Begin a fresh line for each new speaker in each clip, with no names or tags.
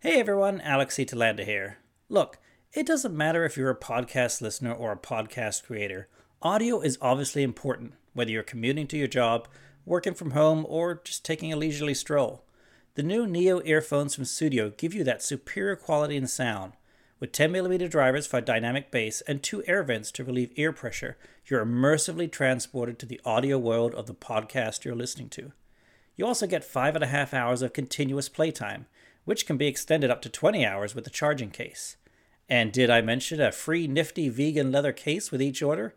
Hey everyone, Alex Italanda here. Look, it doesn't matter if you're a podcast listener or a podcast creator. Audio is obviously important, whether you're commuting to your job, working from home, or just taking a leisurely stroll. The new Nio earphones from Sudio give you that superior quality and sound. With 10mm drivers for dynamic bass and two air vents to relieve ear pressure, you're immersively transported to the audio world of the podcast you're listening to. You also get five and a half hours of continuous playtime which can be extended up to 20 hours with the charging case. And did I mention a free nifty vegan leather case with each order?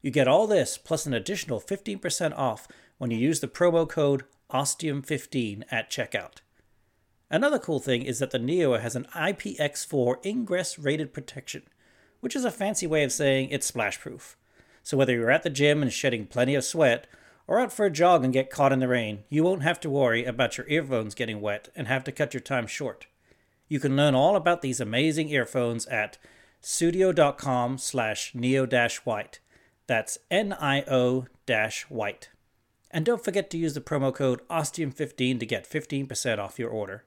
You get all this plus an additional 15% off when you use the promo code OSTIUM15 at checkout. Another cool thing is that the Nio has an IPX4 ingress rated protection, which is a fancy way of saying it's splash proof. So whether you're at the gym and shedding plenty of sweat, or out for a jog and get caught in the rain, you won't have to worry about your earphones getting wet and have to cut your time short. You can learn all about these amazing earphones at sudio.com slash nio-white. That's N-I-O white. And don't forget to use the promo code OSTIUM15 to get 15% off your order.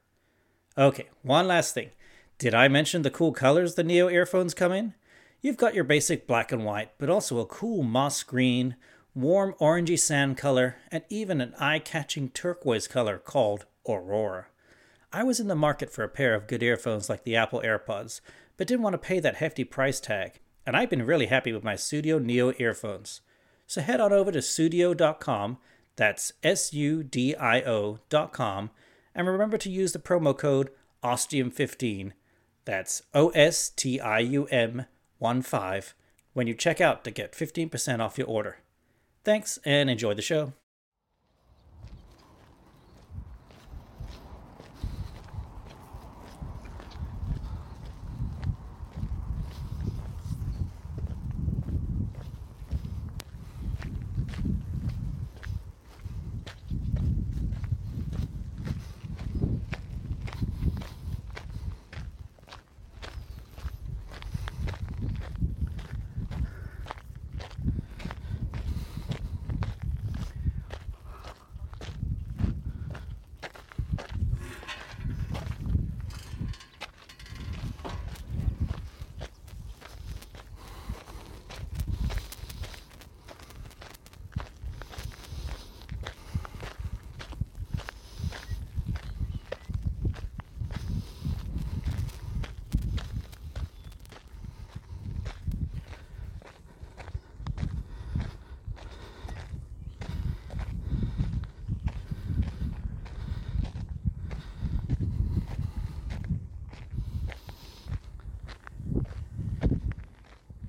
Okay, one last thing. Did I mention the cool colors the Nio earphones come in? You've got your basic black and white, but also a cool moss green, warm orangey sand color, and even an eye catching turquoise color called Aurora. I was in the market for a pair of good earphones like the Apple AirPods, but didn't want to pay that hefty price tag, and I've been really happy with my Sudio Nio earphones. So head on over to sudio.com, that's S U D I O.com, and remember to use the promo code OSTIUM15, that's O S T I U M 1 5, when you check out to get 15% off your order. Thanks and enjoy the show.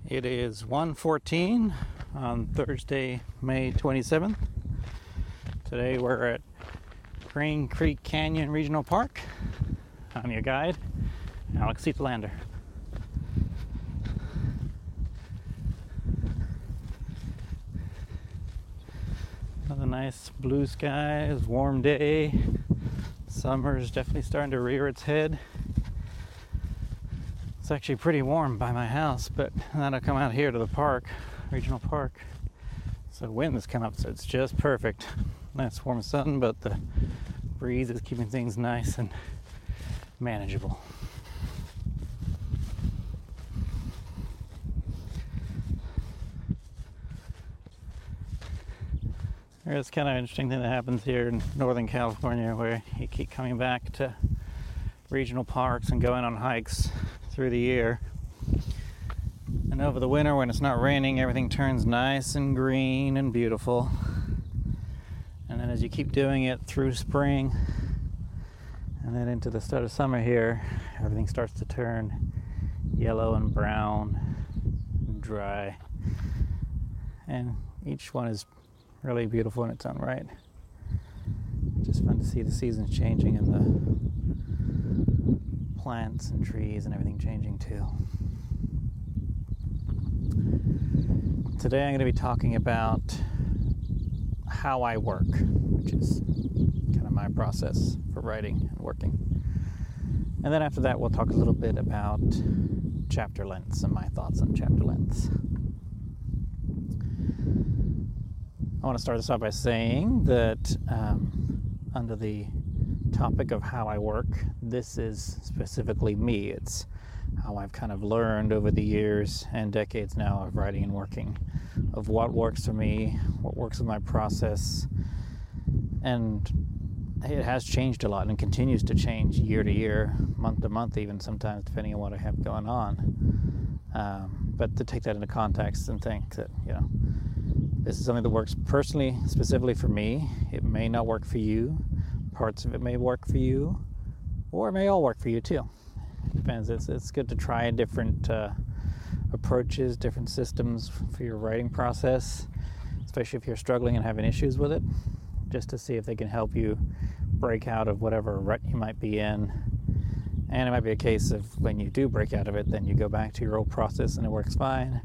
It is 1:14 on Thursday, May 27th. Today we're at Crane Creek Canyon Regional Park. I'm your guide, Alex Lander. Another nice blue skies, warm day. Summer's definitely starting to rear its head. It's actually pretty warm by my house, but then I come out here to the park, regional park. So wind has come up, so it's just perfect. Nice warm sun, but the breeze is keeping things nice and manageable. It's kind of interesting thing that happens here in Northern California where you keep coming back to regional parks and going on hikes through the year. And over the winter, when it's not raining, everything turns nice and green and beautiful. And then as you keep doing it through spring and then into the start of summer here, everything starts to turn yellow and brown and dry. And each one is really beautiful in its own right. Just fun to see the seasons changing and the plants and trees and everything changing too. Today I'm going to be talking about how I work, which is kind of my process for writing and working. And then after that, we'll talk a little bit about chapter lengths and my thoughts on chapter lengths. I want to start this off by saying that um, under the topic of how I work, this is specifically me. It's how I've kind of learned over the years and decades now of writing and working, of what works for me, what works with my process, and it has changed a lot and continues to change year to year, month to month, even sometimes, depending on what I have going on. Um, but to take that into context and think that, you know, this is something that works personally, specifically for me. It may not work for you. Parts of it may work for you, or it may all work for you too depends. It's, it's good to try different uh, approaches, different systems for your writing process, especially if you're struggling and having issues with it, just to see if they can help you break out of whatever rut you might be in. And it might be a case of when you do break out of it, then you go back to your old process and it works fine.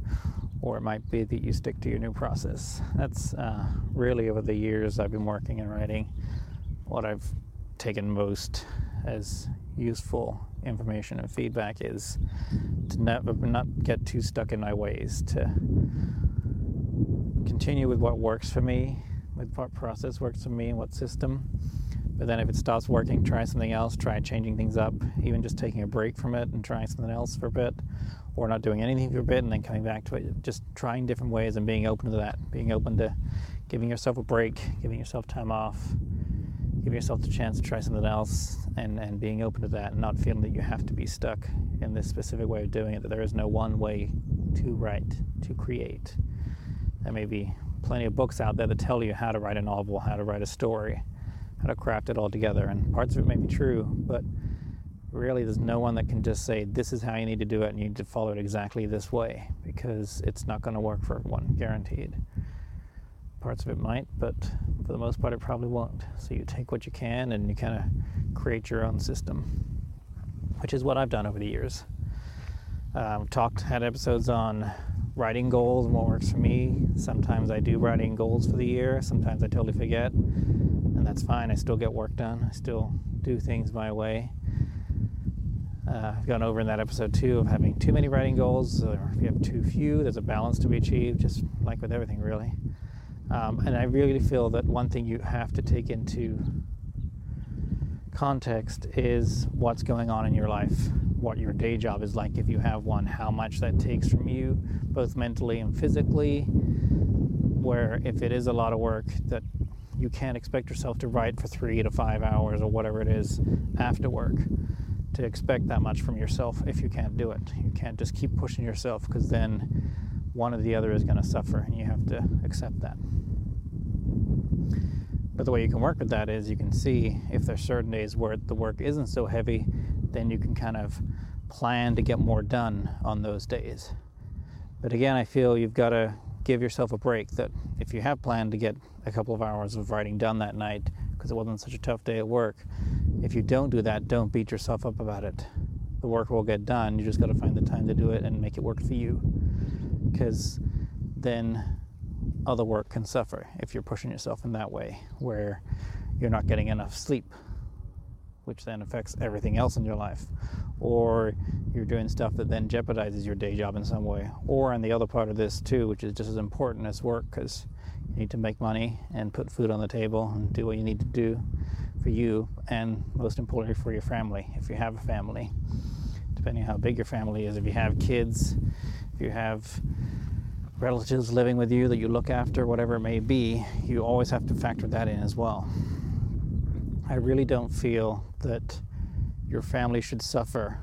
Or it might be that you stick to your new process. That's uh, really over the years I've been working and writing what I've taken most as useful information and feedback is to never not get too stuck in my ways to continue with what works for me with what process works for me and what system. But then if it stops working try something else try changing things up even just taking a break from it and trying something else for a bit or not doing anything for a bit and then coming back to it. Just trying different ways and being open to that being open to giving yourself a break giving yourself time off giving yourself the chance to try something else and, and being open to that and not feeling that you have to be stuck in this specific way of doing it, that there is no one way to write, to create. There may be plenty of books out there that tell you how to write a novel, how to write a story, how to craft it all together, and parts of it may be true, but really there's no one that can just say this is how you need to do it and you need to follow it exactly this way because it's not going to work for everyone, guaranteed. Parts of it might, but for the most part, it probably won't. So you take what you can and you kind of create your own system, which is what I've done over the years. Um, talked, had episodes on writing goals and what works for me. Sometimes I do writing goals for the year, sometimes I totally forget, and that's fine. I still get work done, I still do things my way. Uh, I've gone over in that episode too of having too many writing goals, or if you have too few, there's a balance to be achieved, just like with everything, really. Um, and I really feel that one thing you have to take into context is what's going on in your life, what your day job is like if you have one, how much that takes from you, both mentally and physically. Where if it is a lot of work, that you can't expect yourself to write for three to five hours or whatever it is after work. To expect that much from yourself if you can't do it. You can't just keep pushing yourself because then one or the other is going to suffer and you have to accept that. But the way you can work with that is you can see if there's certain days where the work isn't so heavy, then you can kind of plan to get more done on those days. But again, I feel you've got to give yourself a break that if you have planned to get a couple of hours of writing done that night because it wasn't such a tough day at work, if you don't do that, don't beat yourself up about it. The work will get done. You just got to find the time to do it and make it work for you. Because then other work can suffer if you're pushing yourself in that way, where you're not getting enough sleep, which then affects everything else in your life, or you're doing stuff that then jeopardizes your day job in some way, or on the other part of this too, which is just as important as work, because you need to make money and put food on the table and do what you need to do for you, and most importantly for your family, if you have a family, depending how big your family is, if you have kids, if you have relatives living with you that you look after, whatever it may be, you always have to factor that in as well. I really don't feel that your family should suffer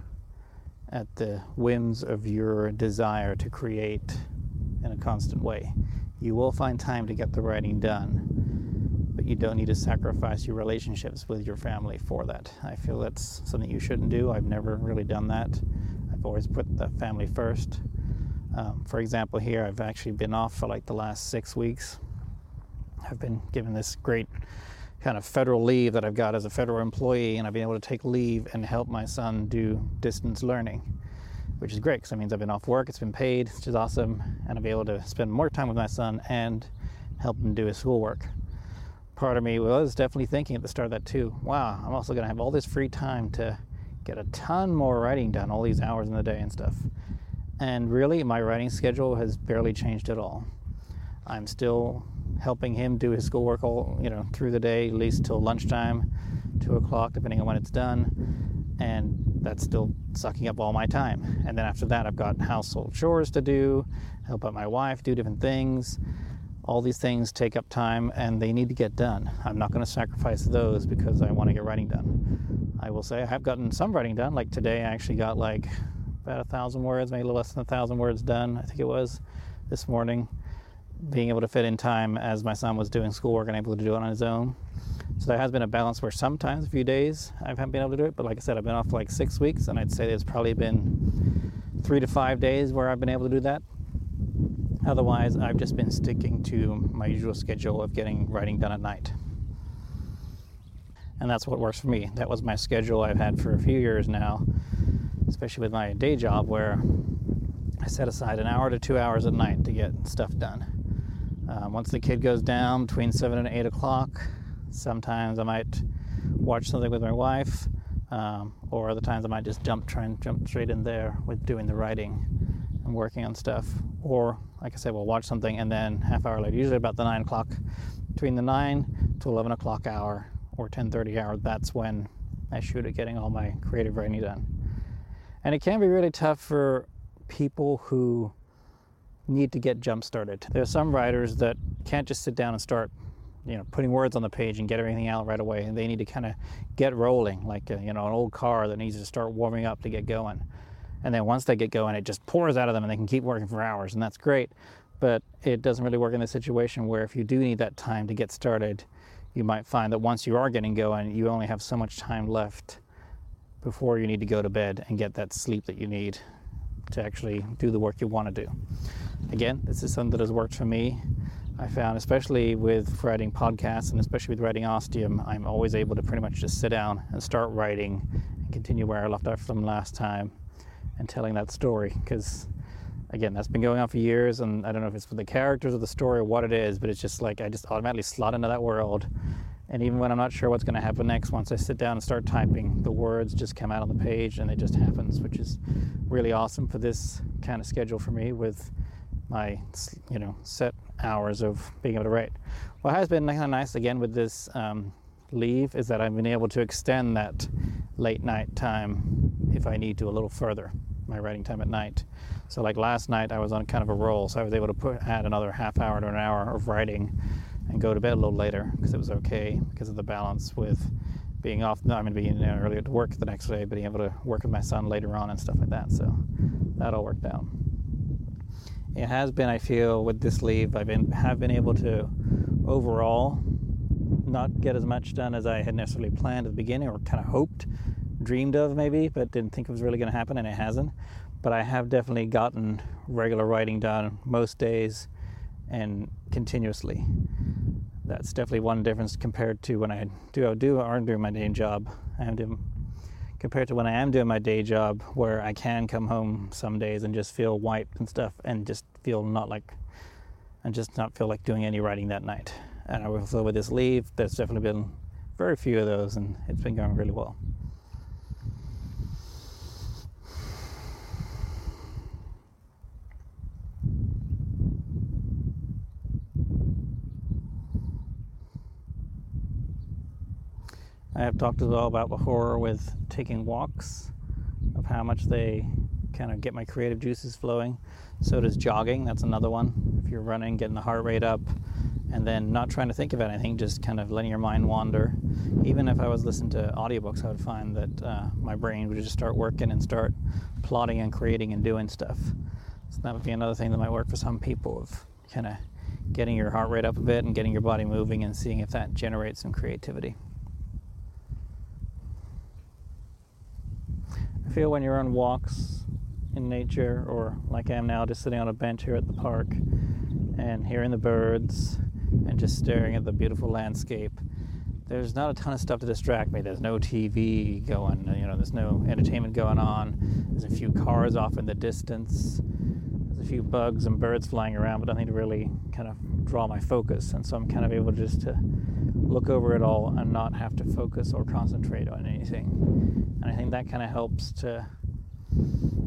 at the whims of your desire to create in a constant way. You will find time to get the writing done, but you don't need to sacrifice your relationships with your family for that. I feel that's something you shouldn't do. I've never really done that. I've always put the family first. Um, for example, here I've actually been off for like the last six weeks. I've been given this great kind of federal leave that I've got as a federal employee, and I've been able to take leave and help my son do distance learning, which is great because that means I've been off work, it's been paid, which is awesome, and I'll be able to spend more time with my son and help him do his schoolwork. Part of me was definitely thinking at the start of that too wow, I'm also going to have all this free time to get a ton more writing done, all these hours in the day and stuff. And really, my writing schedule has barely changed at all. I'm still helping him do his schoolwork all you know through the day, at least till lunchtime, two o'clock, depending on when it's done, and that's still sucking up all my time. And then after that, I've got household chores to do, help out my wife, do different things. All these things take up time and they need to get done. I'm not going to sacrifice those because I want to get writing done. I will say I have gotten some writing done. Like today, I actually got like about a thousand words, maybe a little less than a thousand words done, I think it was, this morning being able to fit in time as my son was doing schoolwork and able to do it on his own. So there has been a balance where sometimes a few days I haven't been able to do it, but like I said, I've been off like six weeks, and I'd say there's probably been three to five days where I've been able to do that. Otherwise, I've just been sticking to my usual schedule of getting writing done at night. And that's what works for me. That was my schedule I've had for a few years now, especially with my day job where I set aside an hour to two hours at night to get stuff done. Um, once the kid goes down between 7 and 8 o'clock, sometimes I might watch something with my wife, um, or other times I might just jump, try and jump straight in there with doing the writing and working on stuff. Or, like I said, we'll watch something and then half hour later, usually about the 9 o'clock, between the 9 to 11 o'clock hour or 10.30 hour, that's when I shoot at getting all my creative writing done. And it can be really tough for people who need to get jump started. There are some writers that can't just sit down and start, you know, putting words on the page and get everything out right away. And they need to kind of get rolling, like a, you know, an old car that needs to start warming up to get going. And then once they get going, it just pours out of them, and they can keep working for hours, and that's great. But it doesn't really work in the situation where if you do need that time to get started, you might find that once you are getting going, you only have so much time left before you need to go to bed and get that sleep that you need to actually do the work you want to do. Again, this is something that has worked for me. I found, especially with writing podcasts and especially with writing Ostium, I'm always able to pretty much just sit down and start writing and continue where I left off from last time and telling that story. Because, again, that's been going on for years, and I don't know if it's for the characters or the story or what it is, but it's just like I just automatically slot into that world. And even when I'm not sure what's going to happen next, once I sit down and start typing, the words just come out on the page and it just happens, which is really awesome for this kind of schedule for me with my you know set hours of being able to write. What has been kind of nice again with this um, leave is that I've been able to extend that late night time if I need to a little further, my writing time at night. So like last night I was on kind of a roll, so I was able to put add another half hour to an hour of writing and go to bed a little later because it was okay because of the balance with being off. No, I'm going to be in earlier to work the next day, being able to work with my son later on and stuff like that. So that all worked out it has been, I feel, with this leave, I've been have been able to overall not get as much done as I had necessarily planned at the beginning or kind of hoped, dreamed of maybe, but didn't think it was really going to happen, and it hasn't. But I have definitely gotten regular writing done most days and continuously. That's definitely one difference compared to when I do I do or doing my day job. I am doing compared to when I am doing my day job where I can come home some days and just feel wiped and stuff and just feel not like and just not feel like doing any writing that night. And I will feel with this leave, there's definitely been very few of those and it's been going really well. I have talked as well about before with taking walks, of how much they kind of get my creative juices flowing. So does jogging. That's another one. If you're running, getting the heart rate up and then not trying to think of anything, just kind of letting your mind wander. Even if I was listening to audiobooks, I would find that uh, my brain would just start working and start plotting and creating and doing stuff. So that would be another thing that might work for some people of kind of getting your heart rate up a bit and getting your body moving and seeing if that generates some creativity. Feel when you're on walks in nature, or like I am now, just sitting on a bench here at the park and hearing the birds and just staring at the beautiful landscape. There's not a ton of stuff to distract me. There's no TV going, you know, there's no entertainment going on. There's a few cars off in the distance. There's a few bugs and birds flying around, but nothing to really kind of draw my focus. And so I'm kind of able to just to look over it all and not have to focus or concentrate on anything. And I think that kind of helps to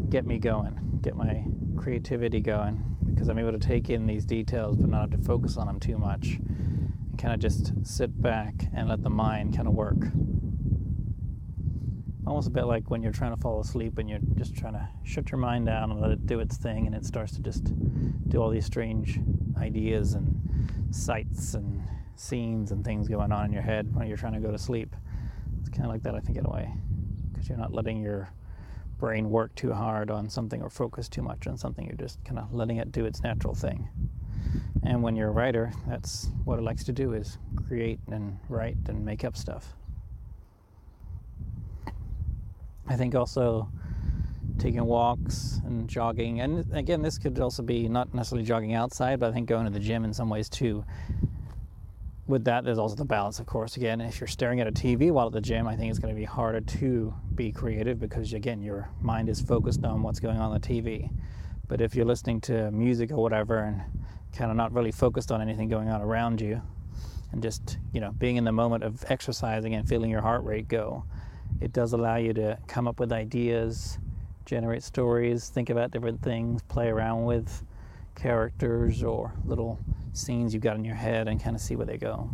get me going, get my creativity going, because I'm able to take in these details but not have to focus on them too much and kind of just sit back and let the mind kind of work. Almost a bit like when you're trying to fall asleep and you're just trying to shut your mind down and let it do its thing and it starts to just do all these strange ideas and sights and scenes and things going on in your head when you're trying to go to sleep. It's kind of like that, I think, in a way, because you're not letting your brain work too hard on something or focus too much on something. You're just kind of letting it do its natural thing. And when you're a writer, that's what it likes to do is create and write and make up stuff. I think also taking walks and jogging, and again, this could also be not necessarily jogging outside, but I think going to the gym in some ways too with that, there's also the balance, of course. Again, if you're staring at a TV while at the gym, I think it's going to be harder to be creative because, again, your mind is focused on what's going on on the TV. But if you're listening to music or whatever and kind of not really focused on anything going on around you and just, you know, being in the moment of exercising and feeling your heart rate go, it does allow you to come up with ideas, generate stories, think about different things, play around with characters or little scenes you've got in your head and kind of see where they go.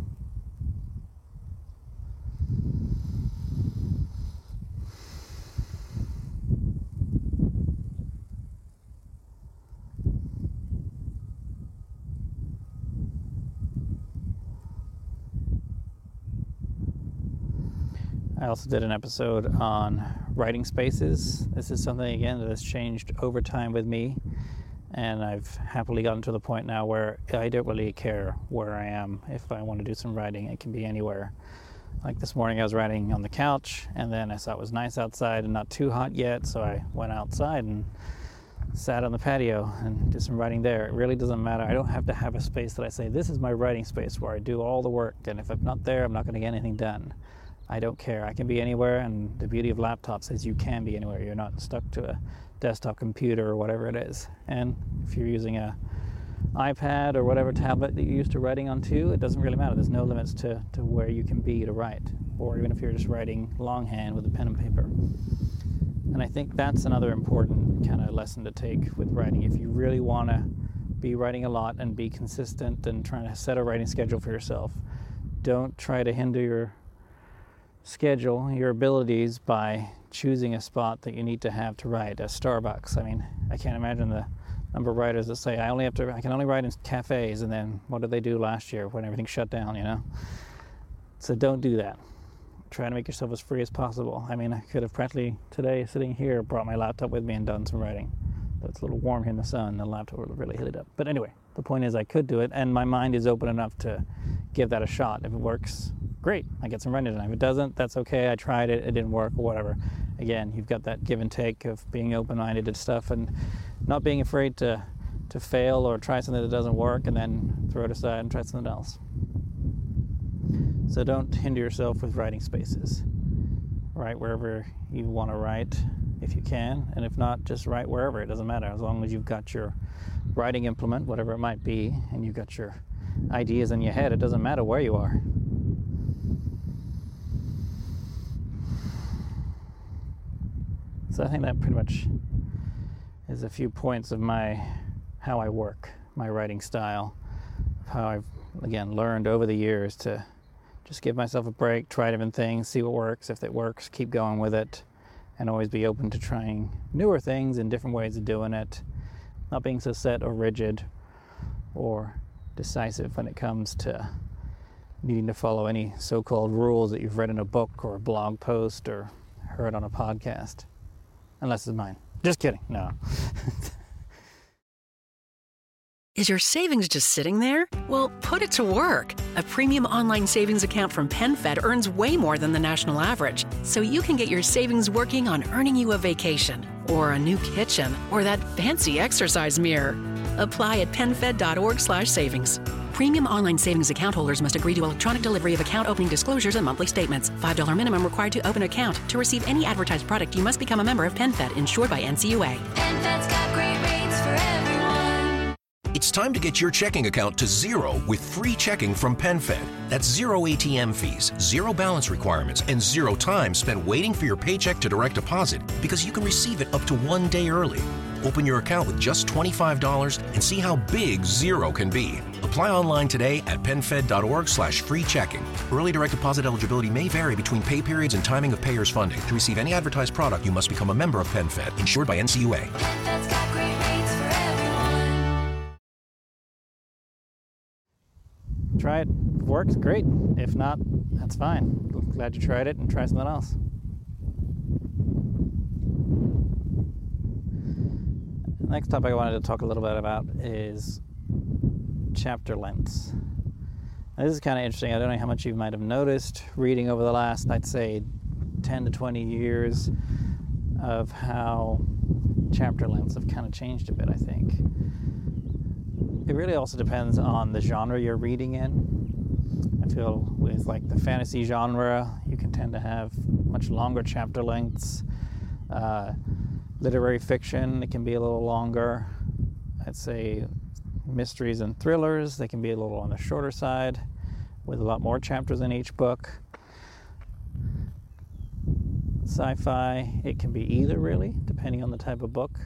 I also did an episode on writing spaces. This is something, again, that has changed over time with me and I've happily gotten to the point now where I don't really care where I am. If I want to do some writing, it can be anywhere. Like this morning, I was writing on the couch, and then I saw it was nice outside and not too hot yet, so I went outside and sat on the patio and did some writing there. It really doesn't matter. I don't have to have a space that I say, this is my writing space where I do all the work, and if I'm not there, I'm not going to get anything done. I don't care. I can be anywhere, and the beauty of laptops is you can be anywhere. You're not stuck to a desktop computer or whatever it is. And if you're using a iPad or whatever tablet that you're used to writing on too, it doesn't really matter. There's no limits to, to where you can be to write, or even if you're just writing longhand with a pen and paper. And I think that's another important kind of lesson to take with writing. If you really want to be writing a lot and be consistent and trying to set a writing schedule for yourself, don't try to hinder your schedule, your abilities by choosing a spot that you need to have to write. A Starbucks. I mean, I can't imagine the number of writers that say I only have to. I can only write in cafes, and then what did they do last year when everything shut down? You know. So don't do that. Try to make yourself as free as possible. I mean, I could have practically today, sitting here, brought my laptop with me and done some writing. But it's a little warm here in the sun. The laptop will really hit it up. But anyway, the point is, I could do it, and my mind is open enough to give that a shot. If it works, great, I get some writing done. If it doesn't, that's okay. I tried it, it didn't work, or whatever. Again, you've got that give and take of being open-minded to stuff and not being afraid to to fail or try something that doesn't work and then throw it aside and try something else. So don't hinder yourself with writing spaces. Write wherever you want to write if you can, and if not, just write wherever. It doesn't matter as long as you've got your writing implement, whatever it might be, and you've got your ideas in your head. It doesn't matter where you are. So I think that pretty much is a few points of my how I work, my writing style, how I've again learned over the years to just give myself a break, try different things, see what works. If it works, keep going with it, and always be open to trying newer things and different ways of doing it. Not being so set or rigid or decisive when it comes to needing to follow any so called rules that you've read in a book or a blog post or heard on a podcast. Unless it's mine. Just kidding. No.
Is your savings just sitting there? Well, put it to work. A premium online savings account from PenFed earns way more than the national average, so you can get your savings working on earning you a vacation, or a new kitchen, or that fancy exercise mirror. Apply at PenFed.org/savings. Premium online savings account holders must agree to electronic delivery of account opening disclosures and monthly statements. $5 minimum required to open account. To receive any advertised product, you must become a member of PenFed, insured by NCUA.
PenFed's got great rates for everyone.
It's time to get your checking account to zero with free checking from PenFed. That's zero ATM fees, zero balance requirements, and zero time spent waiting for your paycheck to direct deposit because you can receive it up to one day early. Open your account with just $25 and see how big zero can be. Apply online today at penfed.org slash free checking. Early direct deposit eligibility may vary between pay periods and timing of payers' funding. To receive any advertised product, you must become a member of PenFed, insured by NCUA.
PenFed's got great rates for everyone.
Try it works, great. If not, that's fine. Glad you tried it and try something else. Next topic I wanted to talk a little bit about is chapter lengths. Now, this is kind of interesting. I don't know how much you might have noticed reading over the last, I'd say, 10 to 20 years of how chapter lengths have kind of changed a bit, I think. It really also depends on the genre you're reading in. I feel with like the fantasy genre, you can tend to have much longer chapter lengths. Uh, literary fiction, it can be a little longer. I'd say mysteries and thrillers, they can be a little on the shorter side with a lot more chapters in each book. Sci fi, it can be either really, depending on the type of book.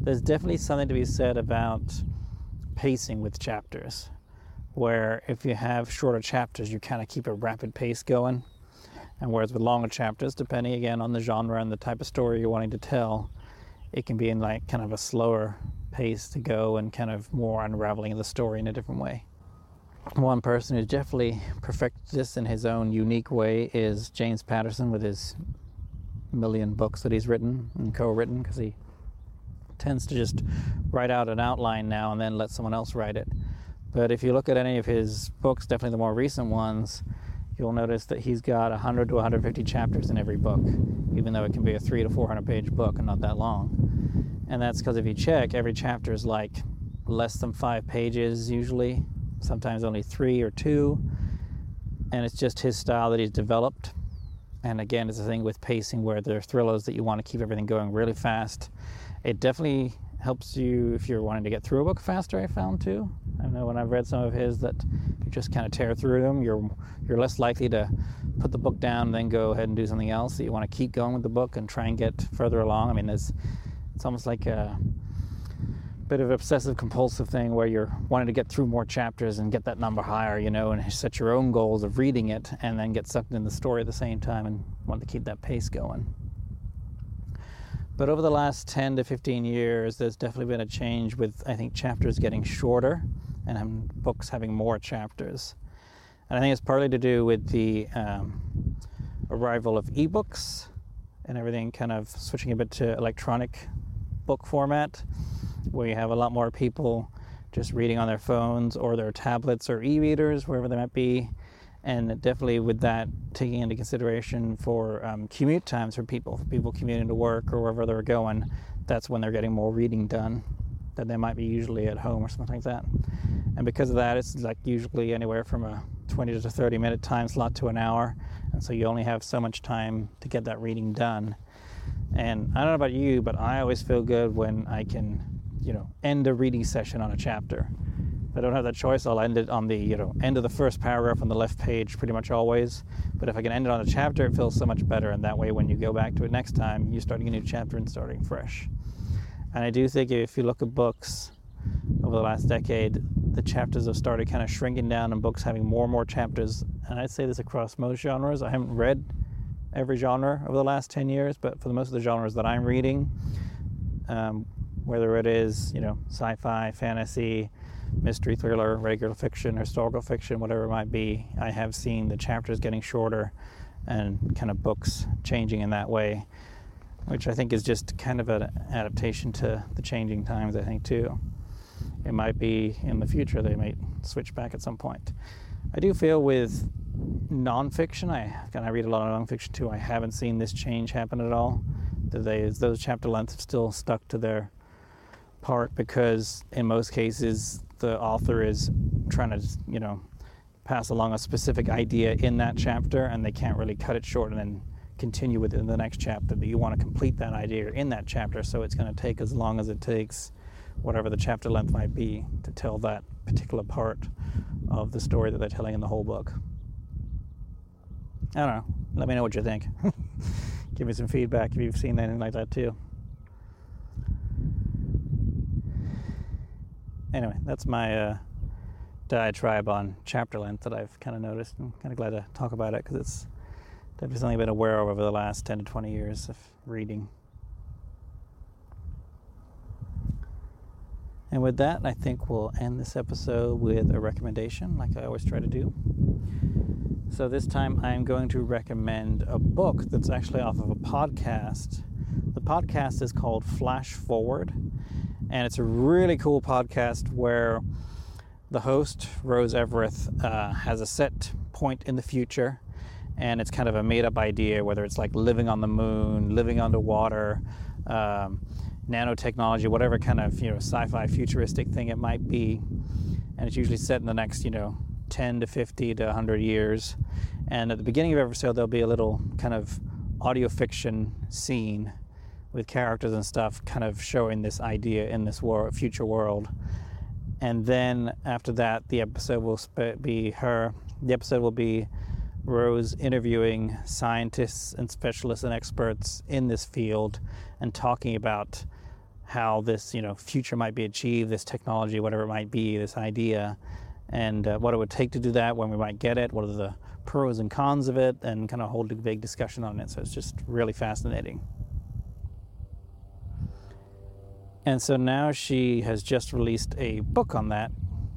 There's definitely something to be said about pacing with chapters, where if you have shorter chapters, you kind of keep a rapid pace going. And whereas with longer chapters, depending again on the genre and the type of story you're wanting to tell, it can be in like kind of a slower pace to go and kind of more unraveling of the story in a different way. One person who's definitely perfected this in his own unique way is James Patterson with his million books that he's written and co-written because he tends to just write out an outline now and then let someone else write it. But if you look at any of his books, definitely the more recent ones, you'll notice that he's got 100 to 150 chapters in every book, even though it can be a three to 400 page book and not that long. And that's because if you check, every chapter is like less than five pages usually, sometimes only three or two. And it's just his style that he's developed. And again, it's a thing with pacing where there are thrillers that you want to keep everything going really fast. It definitely helps you if you're wanting to get through a book faster. I found too. I know when I've read some of his that you just kind of tear through them. You're you're less likely to put the book down and then go ahead and do something else. That you want to keep going with the book and try and get further along. I mean, there's it's almost like a bit of obsessive compulsive thing where you're wanting to get through more chapters and get that number higher, you know, and set your own goals of reading it and then get sucked in the story at the same time and want to keep that pace going. But over the last 10 to 15 years, there's definitely been a change with, I think, chapters getting shorter and books having more chapters. And I think it's partly to do with the um, arrival of ebooks and everything kind of switching a bit to electronic book format, where you have a lot more people just reading on their phones or their tablets or e readers, wherever they might be and definitely with that taking into consideration for um, commute times for people, for people commuting to work or wherever they're going, that's when they're getting more reading done than they might be usually at home or something like that. And because of that, it's like usually anywhere from a 20 to 30 minute time slot to an hour, and so you only have so much time to get that reading done. And I don't know about you, but I always feel good when I can, you know, end a reading session on a chapter. I don't have that choice, I'll end it on the you know end of the first paragraph on the left page pretty much always. But if I can end it on a chapter, it feels so much better, and that way when you go back to it next time, you're starting a new chapter and starting fresh. And I do think if you look at books over the last decade, the chapters have started kind of shrinking down, and books having more and more chapters. And I'd say this across most genres. I haven't read every genre over the last 10 years, but for the most of the genres that I'm reading, um, whether it is you know sci-fi, fantasy, mystery thriller, regular fiction, historical fiction, whatever it might be, I have seen the chapters getting shorter and kind of books changing in that way, which I think is just kind of an adaptation to the changing times, I think, too. It might be in the future they might switch back at some point. I do feel with nonfiction, I and I read a lot of nonfiction too. I haven't seen this change happen at all. They those chapter lengths have still stuck to their part because in most cases the author is trying to you know pass along a specific idea in that chapter and they can't really cut it short and then continue with it in the next chapter. But you want to complete that idea in that chapter, so it's going to take as long as it takes, whatever the chapter length might be, to tell that particular part of the story that they're telling in the whole book. I don't know. Let me know what you think. Give me some feedback if you've seen anything like that too. Anyway, that's my uh, diatribe on chapter length that I've kind of noticed. I'm kind of glad to talk about it because it's definitely something I've been aware of over the last 10 to 20 years of reading. And with that, I think we'll end this episode with a recommendation, like I always try to do. So this time I'm going to recommend a book that's actually off of a podcast. The podcast is called Flash Forward, and it's a really cool podcast where the host, Rose Eveleth, uh, has a set point in the future, and it's kind of a made up idea, whether it's like living on the moon, living underwater. Um, nanotechnology, whatever kind of you know sci-fi futuristic thing it might be, and it's usually set in the next you know 10 to 50 to 100 years. And at the beginning of every episode, there'll be a little kind of audio fiction scene with characters and stuff, kind of showing this idea in this wor- future world. And then after that, the episode will be her. The episode will be Rose interviewing scientists and specialists and experts in this field and talking about how this you know future might be achieved, this technology, whatever it might be, this idea, and uh, what it would take to do that, when we might get it, what are the pros and cons of it, and kind of hold a big discussion on it. So it's just really fascinating. And so now she has just released a book on that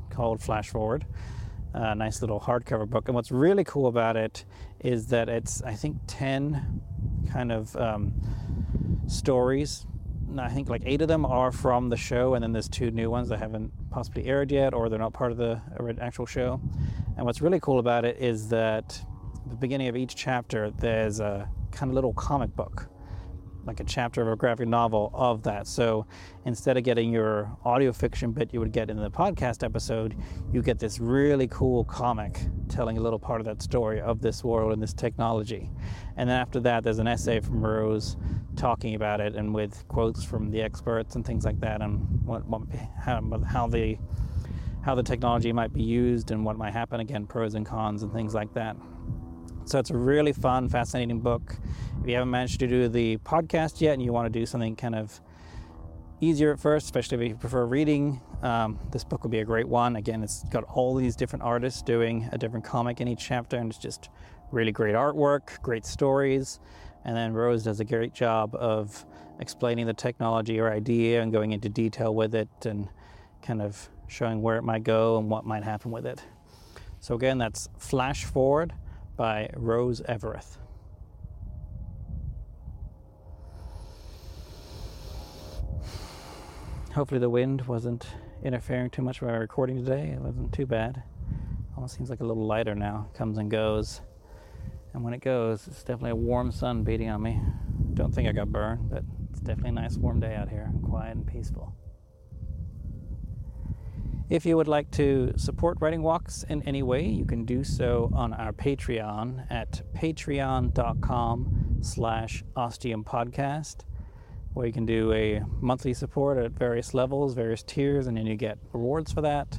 called Flash Forward, a nice little hardcover book. And what's really cool about it is that it's, I think, 10 kind of um, stories. I think like eight of them are from the show, and then there's two new ones that haven't possibly aired yet, or they're not part of the actual show. And what's really cool about it is that at the beginning of each chapter, there's a kind of little comic book like a chapter of a graphic novel of that. So instead of getting your audio fiction bit you would get in the podcast episode, you get this really cool comic telling a little part of that story of this world and this technology. And then after that, there's an essay from Rose talking about it and with quotes from the experts and things like that, and what, what how, how the how the technology might be used and what might happen again, pros and cons and things like that. So it's a really fun, fascinating book. If you haven't managed to do the podcast yet and you want to do something kind of easier at first, especially if you prefer reading, um, this book will be a great one. Again, it's got all these different artists doing a different comic in each chapter, and it's just really great artwork, great stories. And then Rose does a great job of explaining the technology or idea and going into detail with it and kind of showing where it might go and what might happen with it. So, again, that's Flash Forward by Rose Eveleth. Hopefully, the wind wasn't interfering too much with my recording today. It wasn't too bad. Almost seems like a little lighter now. Comes and goes. And when it goes, it's definitely a warm sun beating on me. Don't think I got burned, but it's definitely a nice warm day out here quiet and peaceful. If you would like to support Writing Walks in any way, you can do so on our Patreon at patreon.com slash ostium podcast, where you can do a monthly support at various levels, various tiers, and then you get rewards for that.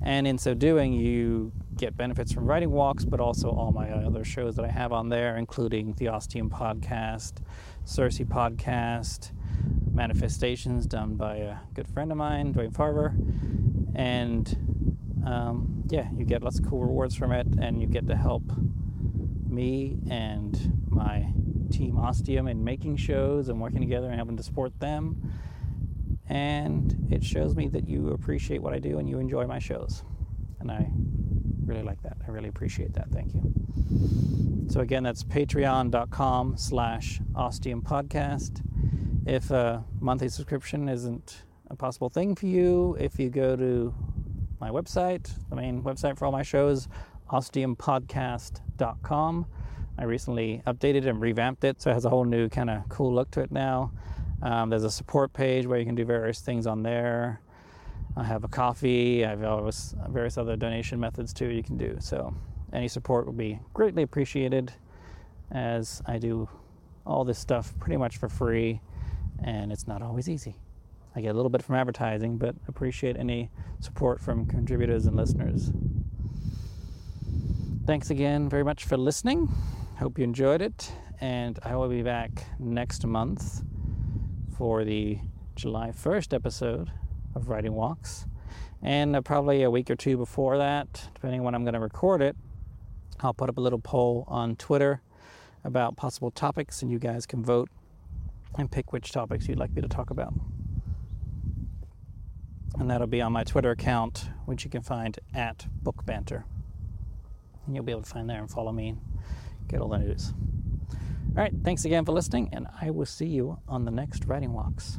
And in so doing, you get benefits from Writing Walks, but also all my other shows that I have on there, including the Ostium podcast, Cersei podcast, Manifestations, done by a good friend of mine, Dwayne Farver. And um, yeah, you get lots of cool rewards from it, and you get to help me and my team Ostium in making shows and working together and helping to support them. and it shows me that you appreciate what I do and you enjoy my shows. And I really like that. I really appreciate that. Thank you. So again, that's patreon.com slash ostium podcast. If a monthly subscription isn't a possible thing for you, if you go to my website, the main website for all my shows, ostiumpodcast.com. I recently updated and revamped it, so it has a whole new kind of cool look to it now. Um, there's a support page where you can do various things on there. I have a Ko-fi. I have always various other donation methods too you can do. So any support would be greatly appreciated, as I do all this stuff pretty much for free, and it's not always easy. I get a little bit from advertising, but appreciate any support from contributors and listeners. Thanks again very much for listening. Hope you enjoyed it, and I will be back next month for the July 1st episode of Writing Walks. And uh, probably a week or two before that, depending on when I'm going to record it, I'll put up a little poll on Twitter about possible topics, and you guys can vote and pick which topics you'd like me to talk about. And that'll be on my Twitter account, which you can find at Book Banter. And you'll be able to find there and follow me and get all the news. All right, thanks again for listening, and I will see you on the next Writing Walks.